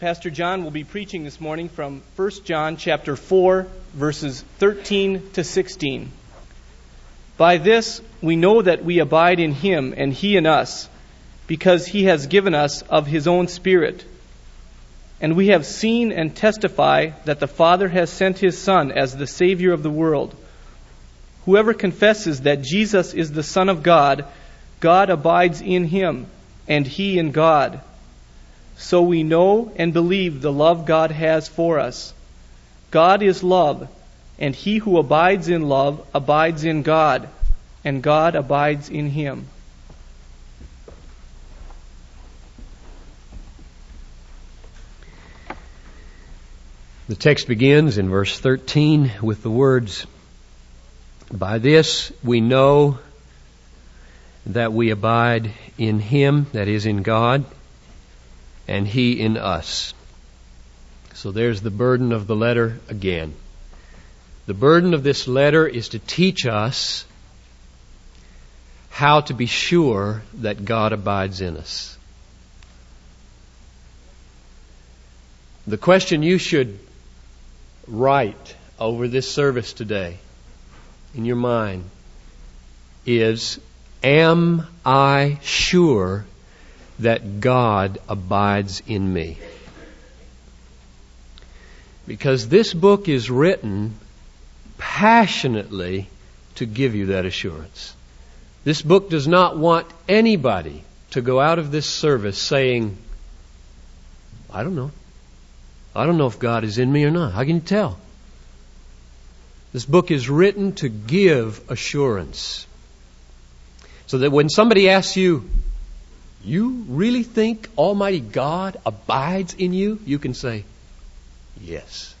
Pastor John will be preaching this morning from 1 John chapter 4 verses 13 to 16. By this we know that we abide in him and he in us because he has given us of his own spirit. And we have seen and testify that the Father has sent his son as the savior of the world. Whoever confesses that Jesus is the son of God, God abides in him and he in God. So we know and believe the love God has for us. God is love, and he who abides in love abides in God, and God abides in him. The text begins in verse 13 with the words, By this we know that we abide in Him, that is, in God, and He in us. So there's the burden of the letter again. The burden of this letter is to teach us how to be sure that God abides in us. The question you should write over this service today in your mind is Am I sure that God abides in me. Because this book is written passionately to give you that assurance. This book does not want anybody to go out of this service saying, I don't know. I don't know if God is in me or not. How can you tell? This book is written to give assurance. So that when somebody asks you, you really think Almighty God abides in you? You can say, Yes.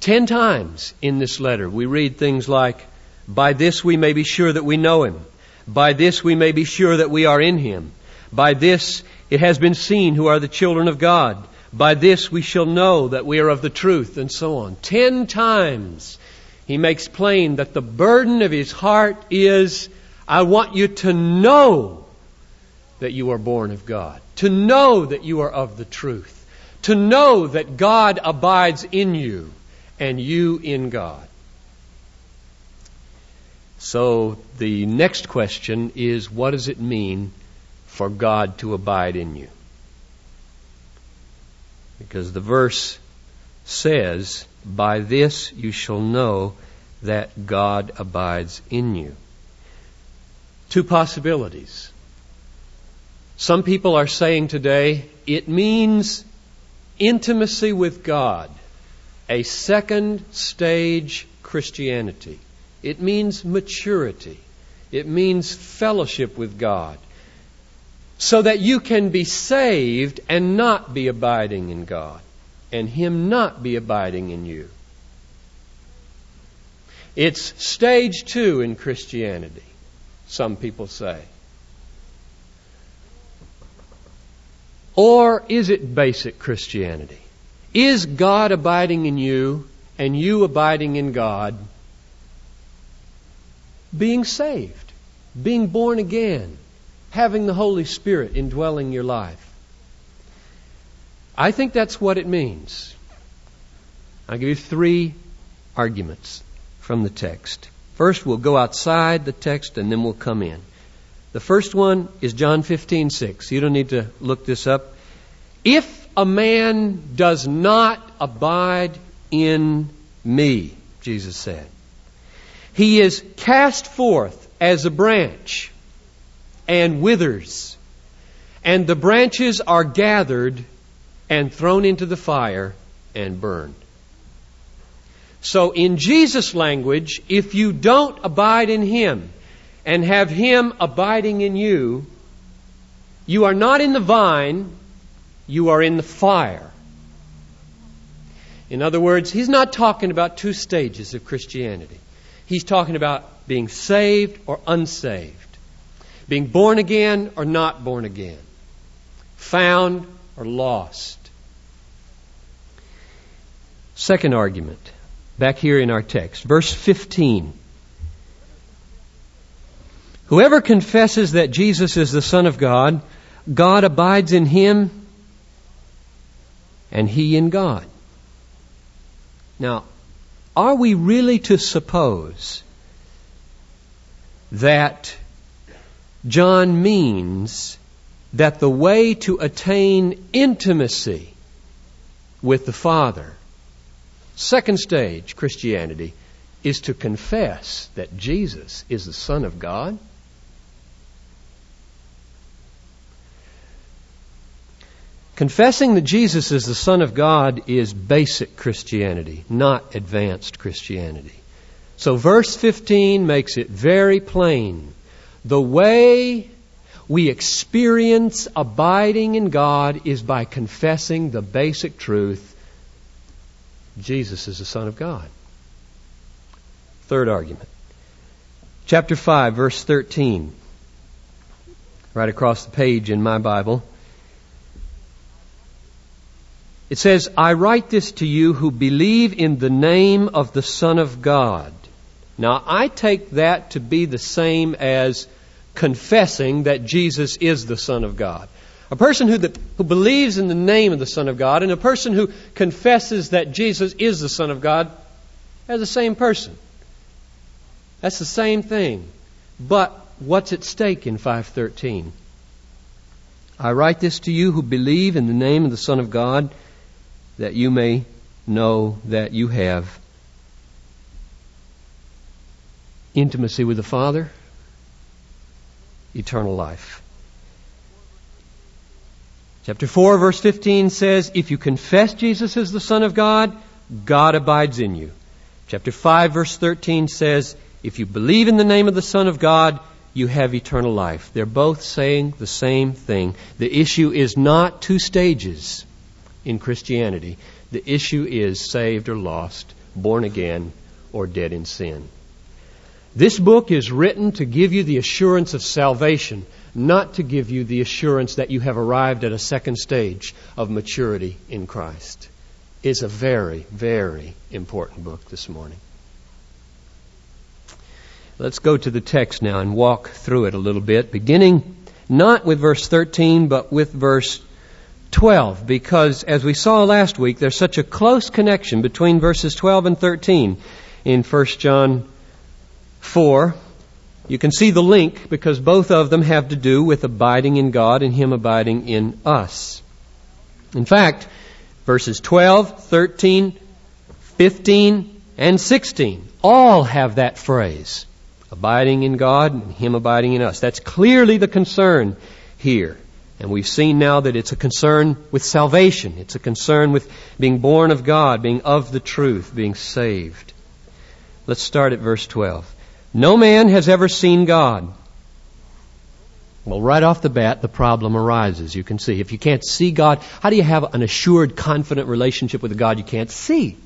Ten times in this letter we read things like, By this we may be sure that we know Him. By this we may be sure that we are in Him. By this it has been seen who are the children of God. By this we shall know that we are of the truth, and so on. Ten times he makes plain that the burden of his heart is, I want you to know that you are born of God, to know that you are of the truth, to know that God abides in you and you in God. So the next question is what does it mean for God to abide in you? Because the verse says, By this you shall know that God abides in you. Two possibilities. Some people are saying today it means intimacy with God, a second stage Christianity. It means maturity. It means fellowship with God. So that you can be saved and not be abiding in God, and Him not be abiding in you. It's stage two in Christianity, some people say. Or is it basic Christianity? Is God abiding in you and you abiding in God? Being saved, being born again, having the Holy Spirit indwelling your life. I think that's what it means. I'll give you three arguments from the text. First, we'll go outside the text and then we'll come in. The first one is John 15:6. You don't need to look this up. If a man does not abide in me, Jesus said, he is cast forth as a branch and withers, and the branches are gathered and thrown into the fire and burned. So, in Jesus' language, if you don't abide in Him, and have Him abiding in you, you are not in the vine, you are in the fire. In other words, He's not talking about two stages of Christianity. He's talking about being saved or unsaved, being born again or not born again, found or lost. Second argument, back here in our text, verse 15. Whoever confesses that Jesus is the Son of God, God abides in him and he in God. Now, are we really to suppose that John means that the way to attain intimacy with the Father, second stage Christianity, is to confess that Jesus is the Son of God? Confessing that Jesus is the Son of God is basic Christianity, not advanced Christianity. So verse 15 makes it very plain. The way we experience abiding in God is by confessing the basic truth Jesus is the Son of God. Third argument. Chapter 5, verse 13. Right across the page in my Bible. It says, I write this to you who believe in the name of the Son of God. Now, I take that to be the same as confessing that Jesus is the Son of God. A person who, who believes in the name of the Son of God and a person who confesses that Jesus is the Son of God are the same person. That's the same thing. But what's at stake in 513? I write this to you who believe in the name of the Son of God that you may know that you have intimacy with the Father, eternal life. Chapter 4, verse 15 says, If you confess Jesus as the Son of God, God abides in you. Chapter 5, verse 13 says, If you believe in the name of the Son of God, you have eternal life. They're both saying the same thing. The issue is not two stages in Christianity. The issue is saved or lost, born again, or dead in sin. This book is written to give you the assurance of salvation, not to give you the assurance that you have arrived at a second stage of maturity in Christ. It's a very, very important book this morning. Let's go to the text now and walk through it a little bit, beginning not with verse 13, but with verse 12 because, as we saw last week, there's such a close connection between verses 12 and 13 in 1 John 4. You can see the link because both of them have to do with abiding in God and Him abiding in us. In fact, verses 12, 13, 15, and 16 all have that phrase abiding in God and Him abiding in us. That's clearly the concern here. And we've seen now that it's a concern with salvation. It's a concern with being born of God, being of the truth, being saved. Let's start at verse 12. No man has ever seen God. Well, right off the bat, the problem arises. You can see. If you can't see God, how do you have an assured, confident relationship with a God you can't see?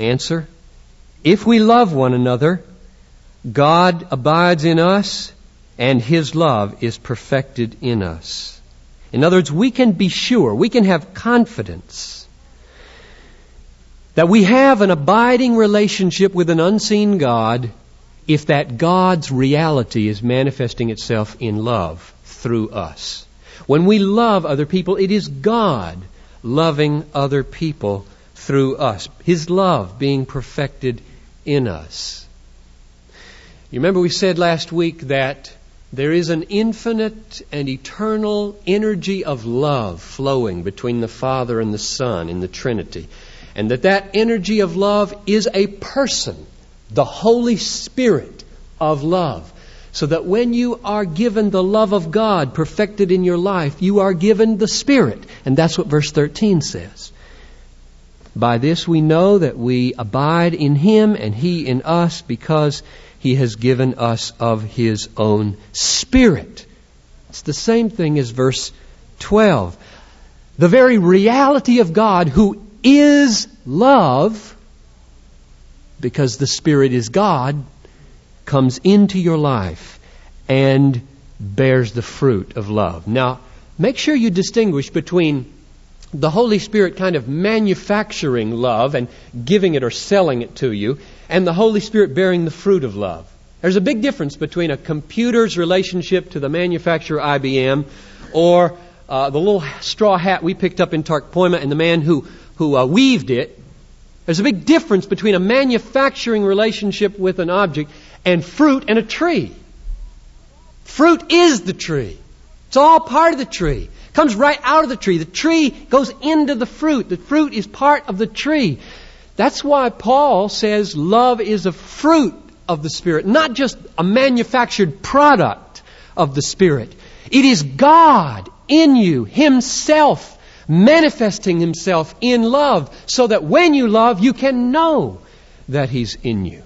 Answer If we love one another, God abides in us and His love is perfected in us. In other words, we can be sure, we can have confidence that we have an abiding relationship with an unseen God if that God's reality is manifesting itself in love through us. When we love other people, it is God loving other people through us. His love being perfected in us. You remember we said last week that there is an infinite and eternal energy of love flowing between the Father and the Son in the Trinity. And that that energy of love is a person, the Holy Spirit of love. So that when you are given the love of God perfected in your life, you are given the Spirit. And that's what verse 13 says. By this we know that we abide in Him and He in us because he has given us of His own Spirit. It's the same thing as verse 12. The very reality of God, who is love, because the Spirit is God, comes into your life and bears the fruit of love. Now, make sure you distinguish between the Holy Spirit kind of manufacturing love and giving it or selling it to you, and the Holy Spirit bearing the fruit of love. There's a big difference between a computer's relationship to the manufacturer IBM or uh, the little straw hat we picked up in Tarkpoima and the man who, who uh, weaved it, there's a big difference between a manufacturing relationship with an object and fruit and a tree. Fruit is the tree. It's all part of the tree. Comes right out of the tree. The tree goes into the fruit. The fruit is part of the tree. That's why Paul says love is a fruit of the Spirit, not just a manufactured product of the Spirit. It is God in you, Himself, manifesting Himself in love, so that when you love, you can know that He's in you.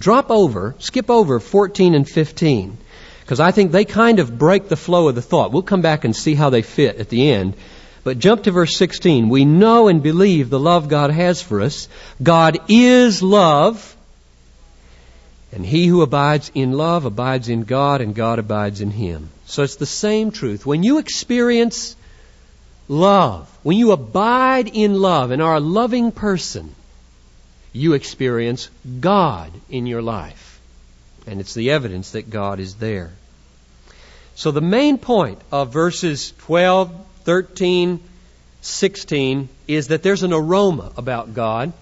Drop over, skip over 14 and 15, because I think they kind of break the flow of the thought. We'll come back and see how they fit at the end. But jump to verse 16. We know and believe the love God has for us. God is love. And he who abides in love abides in God, and God abides in him. So it's the same truth. When you experience love, when you abide in love and are a loving person, you experience God in your life. And it's the evidence that God is there. So the main point of verses 12, 13, 16 is that there's an aroma about God.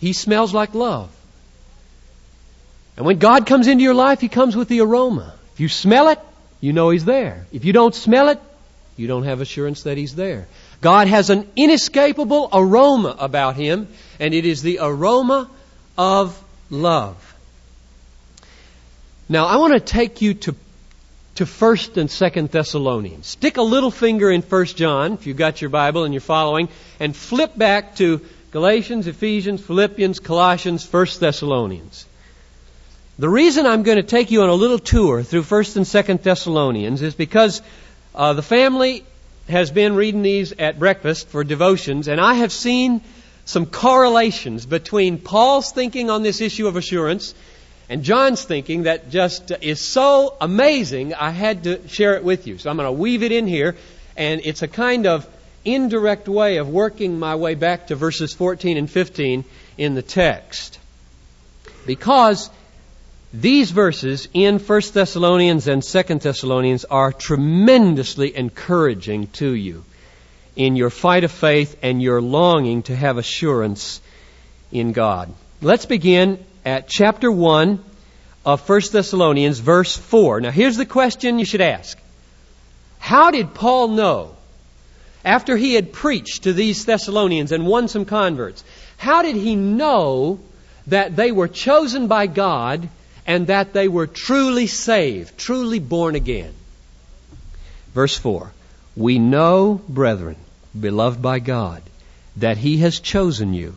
He smells like love. And when God comes into your life, He comes with the aroma. If you smell it, you know He's there. If you don't smell it, you don't have assurance that He's there. God has an inescapable aroma about Him, and it is the aroma of love. Now, I want to take you to, to 1st and 2nd Thessalonians. Stick a little finger in 1st John, if you've got your Bible and you're following, and flip back to Galatians, Ephesians, Philippians, Colossians, 1st Thessalonians. The reason I'm going to take you on a little tour through 1st and 2nd Thessalonians is because uh, the family has been reading these at breakfast for devotions, and I have seen some correlations between Paul's thinking on this issue of assurance and John's thinking that just is so amazing, I had to share it with you. So I'm going to weave it in here, and it's a kind of indirect way of working my way back to verses 14 and 15 in the text. Because these verses in 1 Thessalonians and 2 Thessalonians are tremendously encouraging to you in your fight of faith and your longing to have assurance in God. Let's begin at chapter 1 of 1 Thessalonians, verse 4. Now, here's the question you should ask How did Paul know, after he had preached to these Thessalonians and won some converts, how did he know that they were chosen by God and that they were truly saved, truly born again. Verse 4 We know, brethren, beloved by God, that He has chosen you.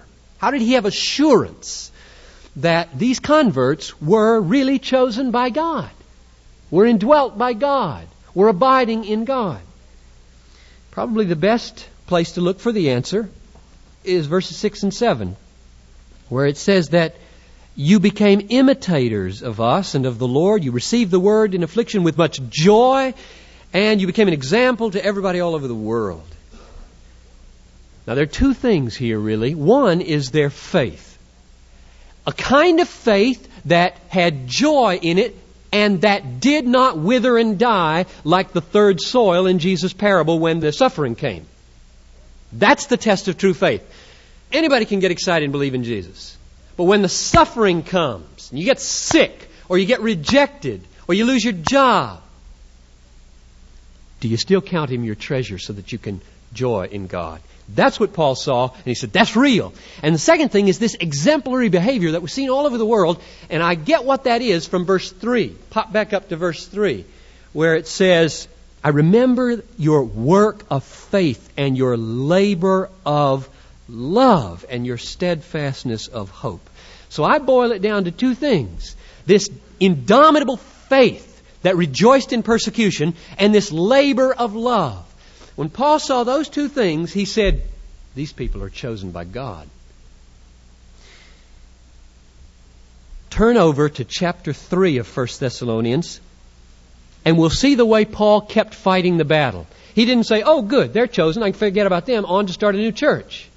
How did he have assurance that these converts were really chosen by God, were indwelt by God, were abiding in God? Probably the best place to look for the answer is verses 6 and 7 where it says that you became imitators of us and of the Lord. You received the word in affliction with much joy, and you became an example to everybody all over the world. Now, there are two things here, really. One is their faith. A kind of faith that had joy in it and that did not wither and die like the third soil in Jesus' parable when the suffering came. That's the test of true faith. Anybody can get excited and believe in Jesus. But when the suffering comes, and you get sick, or you get rejected, or you lose your job, do you still count him your treasure so that you can joy in God? That's what Paul saw, and he said, that's real. And the second thing is this exemplary behavior that we're seeing all over the world, and I get what that is from verse 3. Pop back up to verse 3, where it says, I remember your work of faith and your labor of love and your steadfastness of hope. So I boil it down to two things. This indomitable faith that rejoiced in persecution and this labor of love. When Paul saw those two things, he said, These people are chosen by God. Turn over to chapter 3 of 1 Thessalonians, and we'll see the way Paul kept fighting the battle. He didn't say, Oh, good, they're chosen, I can forget about them, on to start a new church.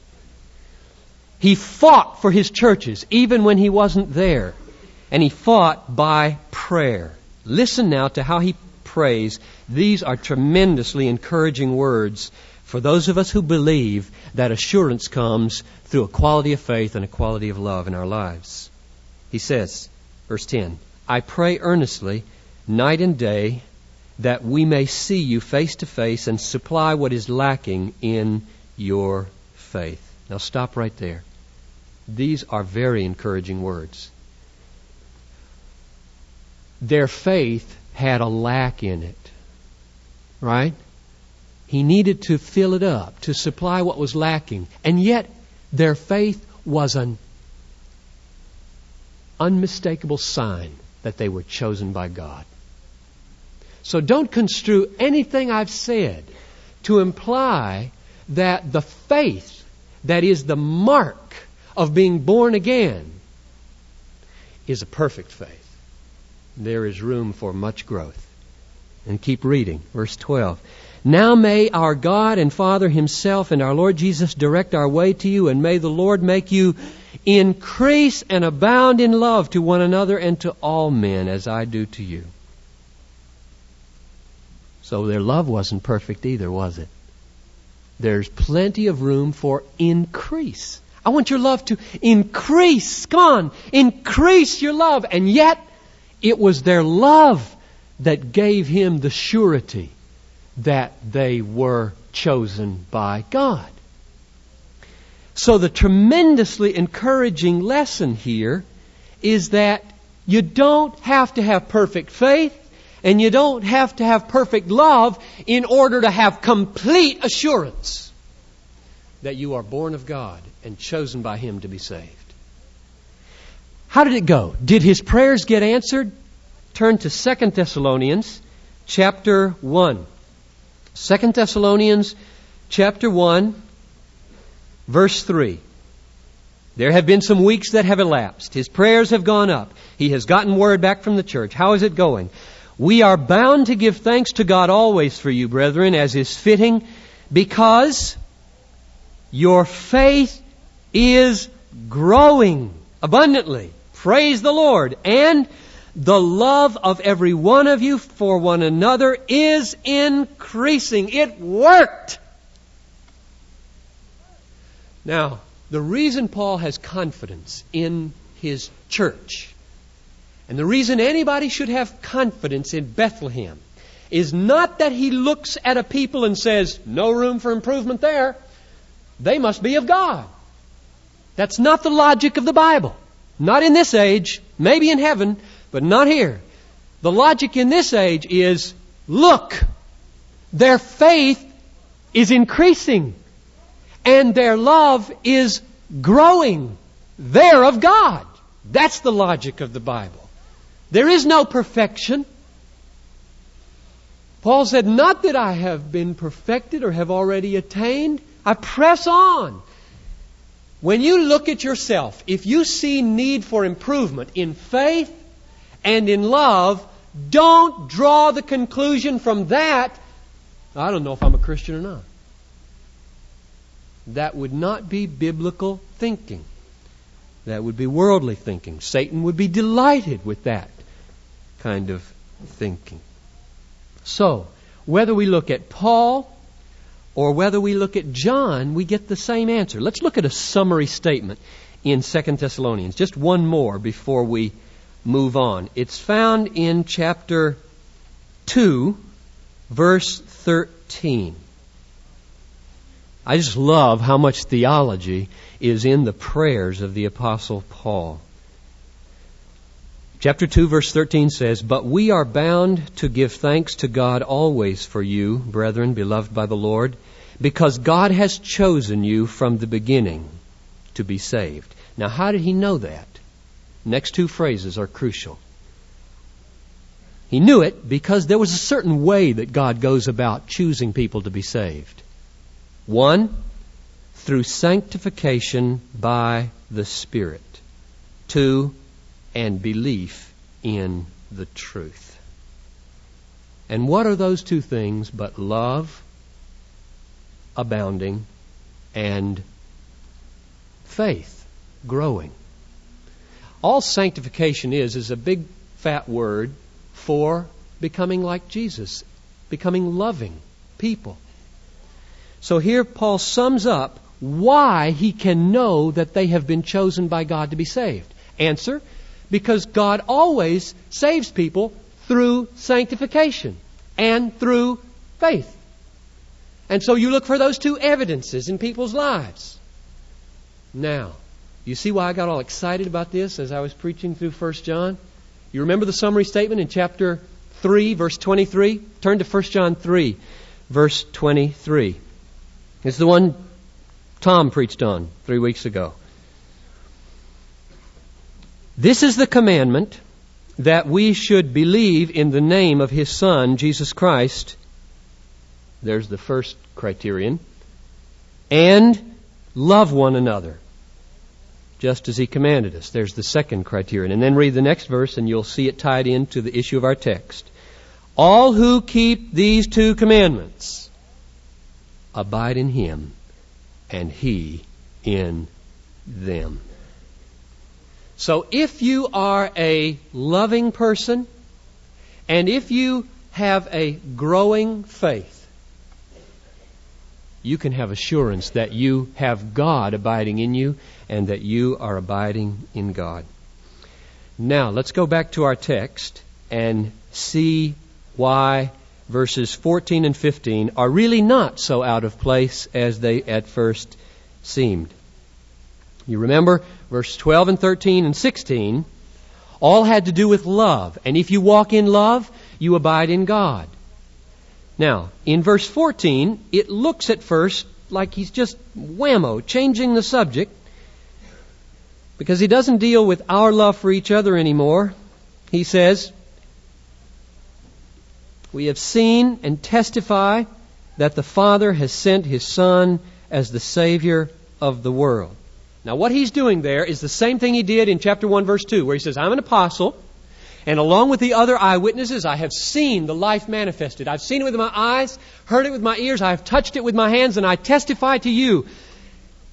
He fought for his churches, even when he wasn't there. And he fought by prayer. Listen now to how he prays. These are tremendously encouraging words for those of us who believe that assurance comes through a quality of faith and a quality of love in our lives. He says, verse 10, I pray earnestly, night and day, that we may see you face to face and supply what is lacking in your faith. Now stop right there. These are very encouraging words. Their faith had a lack in it. Right? He needed to fill it up, to supply what was lacking. And yet, their faith was an unmistakable sign that they were chosen by God. So don't construe anything I've said to imply that the faith that is the mark of being born again is a perfect faith. There is room for much growth. And keep reading. Verse 12. Now may our God and Father Himself and our Lord Jesus direct our way to you, and may the Lord make you increase and abound in love to one another and to all men, as I do to you. So their love wasn't perfect either, was it? There's plenty of room for increase. I want your love to increase. Come on, increase your love. And yet, it was their love that gave him the surety that they were chosen by God. So the tremendously encouraging lesson here is that you don't have to have perfect faith and you don't have to have perfect love in order to have complete assurance that you are born of God and chosen by Him to be saved. How did it go? Did his prayers get answered? Turn to 2 Thessalonians chapter 1. 2 Thessalonians chapter 1 verse 3. There have been some weeks that have elapsed. His prayers have gone up. He has gotten word back from the church. How is it going? We are bound to give thanks to God always for you, brethren, as is fitting, because your faith is growing abundantly. Praise the Lord. And the love of every one of you for one another is increasing. It worked. Now, the reason Paul has confidence in his church and the reason anybody should have confidence in Bethlehem is not that he looks at a people and says, no room for improvement there. They must be of God. That's not the logic of the Bible. Not in this age, maybe in heaven, but not here. The logic in this age is look, their faith is increasing and their love is growing. They're of God. That's the logic of the Bible. There is no perfection. Paul said, Not that I have been perfected or have already attained. I press on. When you look at yourself, if you see need for improvement in faith and in love, don't draw the conclusion from that, I don't know if I'm a Christian or not. That would not be biblical thinking. That would be worldly thinking. Satan would be delighted with that kind of thinking. So, whether we look at Paul or whether we look at John, we get the same answer. Let's look at a summary statement in 2 Thessalonians. Just one more before we move on. It's found in chapter 2, verse 13. I just love how much theology is in the prayers of the Apostle Paul. Chapter 2, verse 13 says, But we are bound to give thanks to God always for you, brethren, beloved by the Lord, because God has chosen you from the beginning to be saved. Now, how did he know that? Next two phrases are crucial. He knew it because there was a certain way that God goes about choosing people to be saved. One, through sanctification by the Spirit. Two, and belief in the truth. And what are those two things but love, abounding, and faith, growing? All sanctification is is a big fat word for becoming like Jesus, becoming loving people. So here Paul sums up why he can know that they have been chosen by God to be saved. Answer because God always saves people through sanctification and through faith. And so you look for those two evidences in people's lives. Now, you see why I got all excited about this as I was preaching through 1 John? You remember the summary statement in chapter 3, verse 23? Turn to 1 John 3, verse 23. It's the one Tom preached on three weeks ago. This is the commandment that we should believe in the name of His Son, Jesus Christ. There's the first criterion. And love one another, just as He commanded us. There's the second criterion. And then read the next verse, and you'll see it tied into the issue of our text. All who keep these two commandments abide in Him and He in them. So if you are a loving person, and if you have a growing faith, you can have assurance that you have God abiding in you and that you are abiding in God. Now, let's go back to our text and see why verses 14 and 15 are really not so out of place as they at first seemed. You remember verse 12 and 13 and 16 all had to do with love. And if you walk in love, you abide in God. Now, in verse 14, it looks at first like he's just whammo, changing the subject, because he doesn't deal with our love for each other anymore. He says, we have seen and testify that the Father has sent His Son as the Savior of the world. Now, what he's doing there is the same thing he did in chapter 1, verse 2, where he says, I'm an apostle, and along with the other eyewitnesses, I have seen the life manifested. I've seen it with my eyes, heard it with my ears, I have touched it with my hands, and I testify to you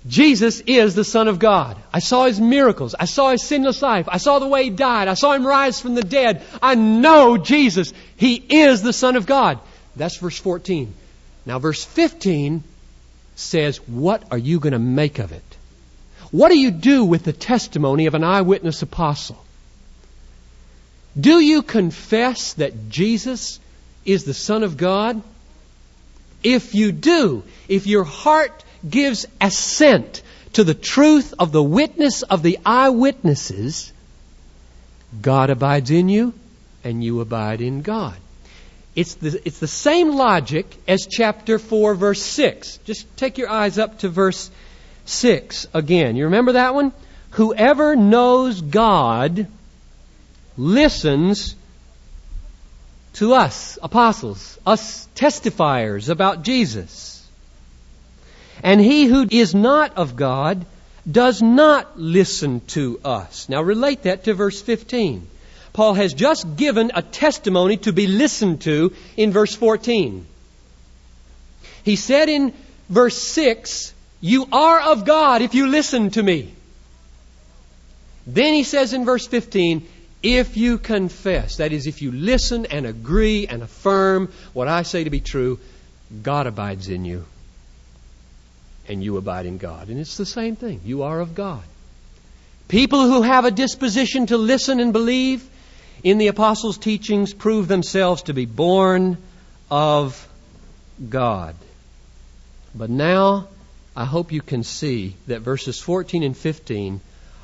Jesus is the Son of God. I saw His miracles. I saw His sinless life. I saw the way He died. I saw Him rise from the dead. I know Jesus. He is the Son of God. That's verse 14. Now, verse 15 says, What are you going to make of it? What do you do with the testimony of an eyewitness apostle? Do you confess that Jesus is the Son of God? If you do, if your heart gives assent to the truth of the witness of the eyewitnesses, God abides in you and you abide in God. It's the, it's the same logic as chapter 4, verse 6. Just take your eyes up to verse 6 again. You remember that one? Whoever knows God listens to us, apostles, us testifiers about Jesus. And he who is not of God does not listen to us. Now relate that to verse 15. Paul has just given a testimony to be listened to in verse 14. He said in verse 6, You are of God if you listen to me. Then he says in verse 15, If you confess, that is, if you listen and agree and affirm what I say to be true, God abides in you and you abide in God. And it's the same thing. You are of God. People who have a disposition to listen and believe in the apostles' teachings prove themselves to be born of God. But now, I hope you can see that verses 14 and 15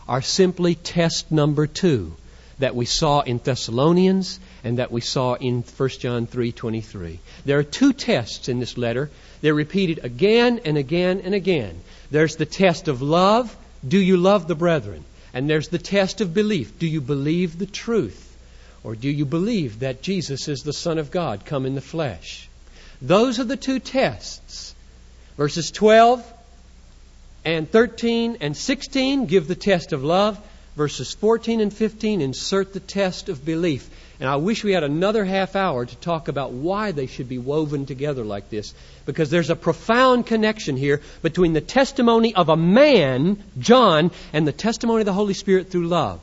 are simply test number two that we saw in Thessalonians and that we saw in 1 John 3:23. There are two tests in this letter. They're repeated again and again and again. There's the test of love, do you love the brethren? And there's the test of belief, do you believe the truth? Or do you believe that Jesus is the Son of God come in the flesh? Those are the two tests. Verses 12 and 13 and 16 give the test of love. Verses 14 and 15 insert the test of belief. And I wish we had another half hour to talk about why they should be woven together like this. Because there's a profound connection here between the testimony of a man, John, and the testimony of the Holy Spirit through love.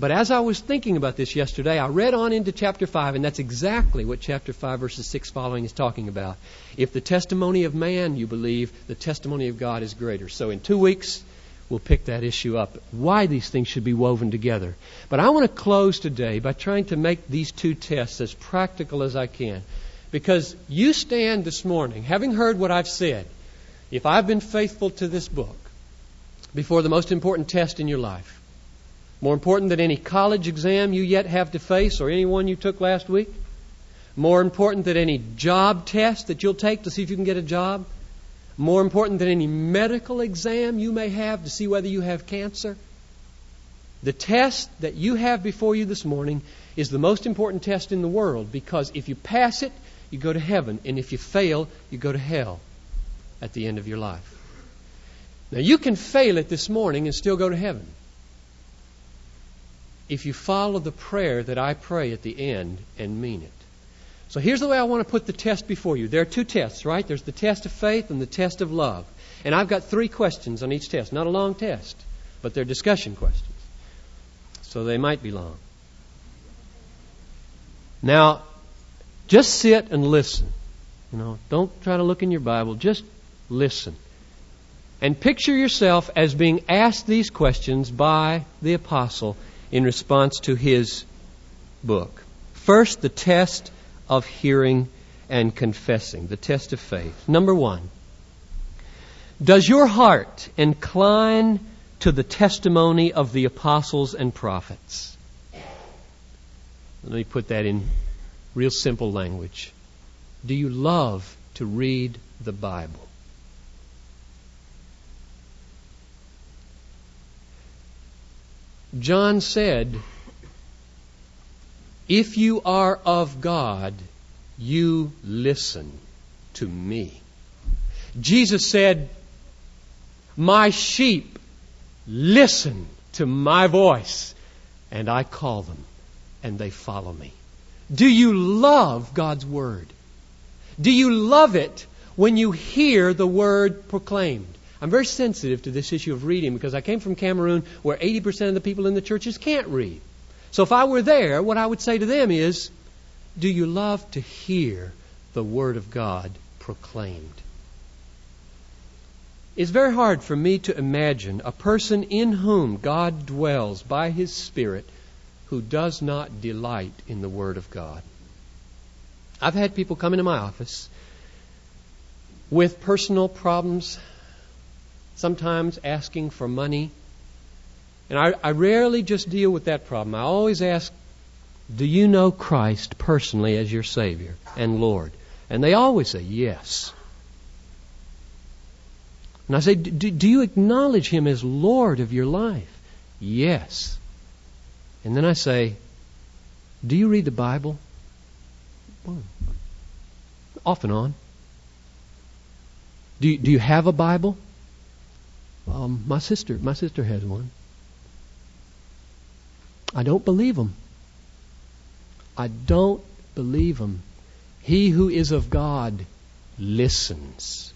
But as I was thinking about this yesterday, I read on into chapter 5, and that's exactly what chapter 5, verses 6 following is talking about. If the testimony of man you believe, the testimony of God is greater. So in two weeks, we'll pick that issue up. Why these things should be woven together. But I want to close today by trying to make these two tests as practical as I can. Because you stand this morning, having heard what I've said, if I've been faithful to this book before the most important test in your life, more important than any college exam you yet have to face or any one you took last week, more important than any job test that you'll take to see if you can get a job, more important than any medical exam you may have to see whether you have cancer. The test that you have before you this morning is the most important test in the world because if you pass it, you go to heaven, and if you fail, you go to hell at the end of your life. Now, you can fail it this morning and still go to heaven if you follow the prayer that I pray at the end and mean it. So here's the way I want to put the test before you. There are two tests, right? There's the test of faith and the test of love. And I've got three questions on each test. Not a long test, but they're discussion questions. So they might be long. Now, just sit and listen. You know, don't try to look in your Bible. Just listen. And picture yourself as being asked these questions by the apostle in response to his book. First, the test of hearing and confessing, the test of faith. Number one, does your heart incline to the testimony of the apostles and prophets? Let me put that in real simple language. Do you love to read the Bible? John said, if you are of God, you listen to me. Jesus said, My sheep listen to my voice, and I call them, and they follow me. Do you love God's Word? Do you love it when you hear the Word proclaimed? I'm very sensitive to this issue of reading because I came from Cameroon where 80% of the people in the churches can't read. So if I were there, what I would say to them is, Do you love to hear the Word of God proclaimed? It's very hard for me to imagine a person in whom God dwells by His Spirit who does not delight in the Word of God. I've had people come into my office with personal problems, sometimes asking for money, and I, I rarely just deal with that problem. I always ask, Do you know Christ personally as your Savior and Lord? And they always say, Yes. And I say, Do, do you acknowledge Him as Lord of your life? Yes. And then I say, Do you read the Bible? Well, off and on. Do you, do you have a Bible? Um, my sister, my sister has one. I don't believe them. I don't believe them. He who is of God listens.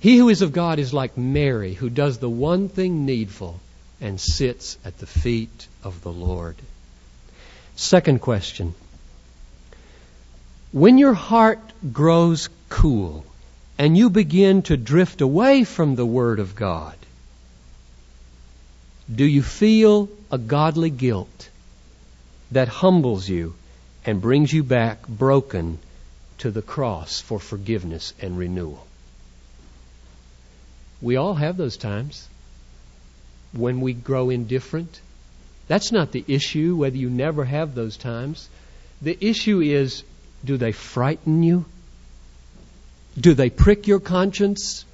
He who is of God is like Mary, who does the one thing needful and sits at the feet of the Lord. Second question. When your heart grows cool and you begin to drift away from the Word of God, do you feel a godly guilt that humbles you and brings you back broken to the cross for forgiveness and renewal? We all have those times when we grow indifferent. That's not the issue, whether you never have those times. The issue is do they frighten you? Do they prick your conscience?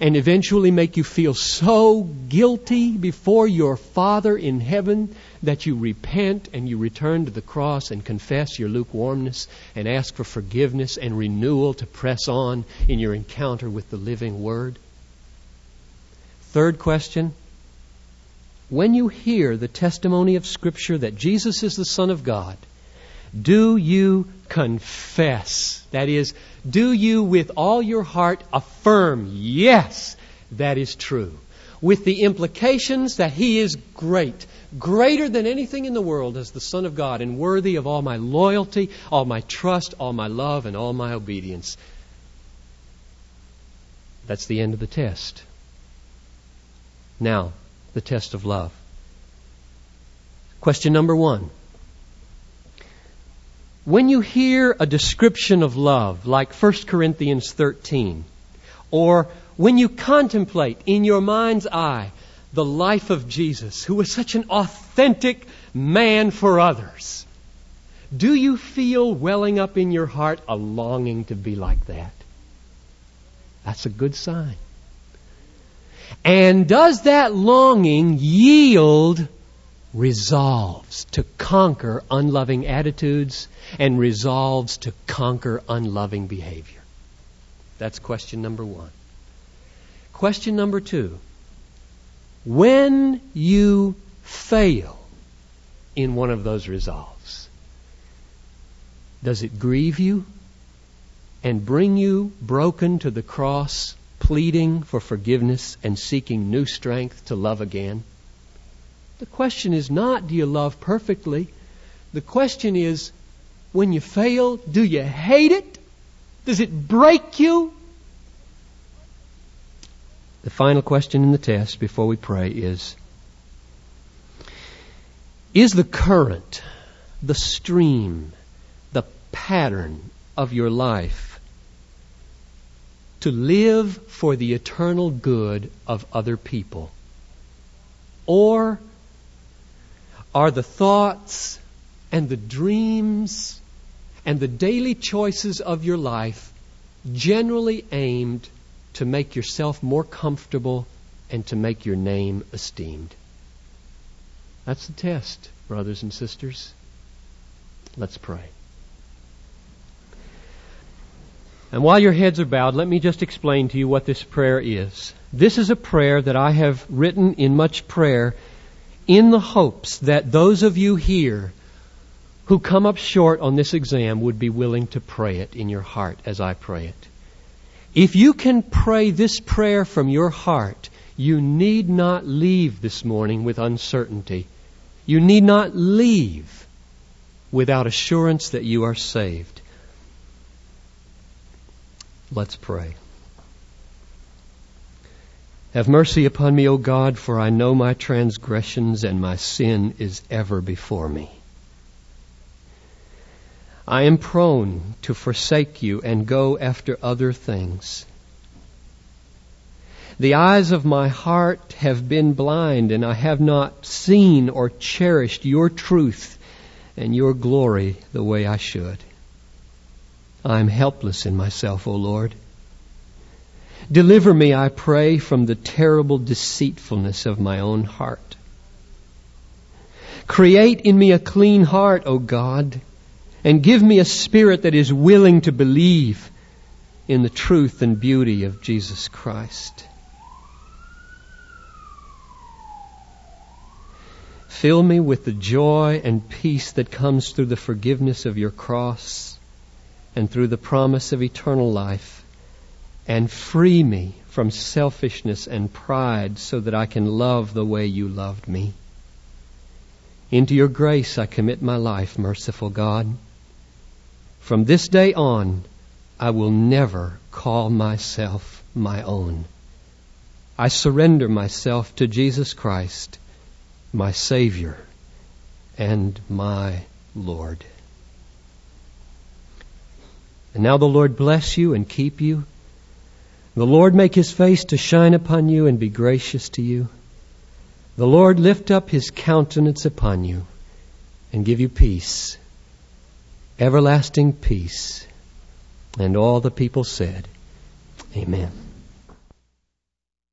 and eventually make you feel so guilty before your Father in heaven that you repent and you return to the cross and confess your lukewarmness and ask for forgiveness and renewal to press on in your encounter with the living Word? Third question. When you hear the testimony of Scripture that Jesus is the Son of God, do you confess? That is, do you with all your heart affirm, yes, that is true? With the implications that He is great, greater than anything in the world as the Son of God, and worthy of all my loyalty, all my trust, all my love, and all my obedience. That's the end of the test. Now, the test of love. Question number one when you hear a description of love, like 1 Corinthians 13, or when you contemplate in your mind's eye the life of Jesus, who was such an authentic man for others, do you feel welling up in your heart a longing to be like that? That's a good sign. And does that longing yield resolves to conquer unloving attitudes and resolves to conquer unloving behavior? That's question number one. Question number two. When you fail in one of those resolves, does it grieve you and bring you broken to the cross, pleading for forgiveness and seeking new strength to love again? The question is not, do you love perfectly? The question is, when you fail, do you hate it? Does it break you? The final question in the test before we pray is Is the current, the stream, the pattern of your life to live for the eternal good of other people? Or are the thoughts and the dreams and the daily choices of your life generally aimed to make yourself more comfortable and to make your name esteemed. That's the test, brothers and sisters. Let's pray. And while your heads are bowed, let me just explain to you what this prayer is. This is a prayer that I have written in much prayer in the hopes that those of you here who come up short on this exam would be willing to pray it in your heart as I pray it. If you can pray this prayer from your heart, you need not leave this morning with uncertainty. You need not leave without assurance that you are saved. Let's pray. Have mercy upon me, O God, for I know my transgressions and my sin is ever before me. I am prone to forsake you and go after other things. The eyes of my heart have been blind, and I have not seen or cherished your truth and your glory the way I should. I am helpless in myself, O Lord. Deliver me, I pray, from the terrible deceitfulness of my own heart. Create in me a clean heart, O God, and give me a spirit that is willing to believe in the truth and beauty of Jesus Christ. Fill me with the joy and peace that comes through the forgiveness of your cross and through the promise of eternal life and free me from selfishness and pride so that I can love the way you loved me. Into your grace I commit my life, merciful God. From this day on, I will never call myself my own. I surrender myself to Jesus Christ, my Savior and my Lord. And now the Lord bless you and keep you. The Lord make his face to shine upon you and be gracious to you. The Lord lift up his countenance upon you and give you peace, everlasting peace. And all the people said, Amen.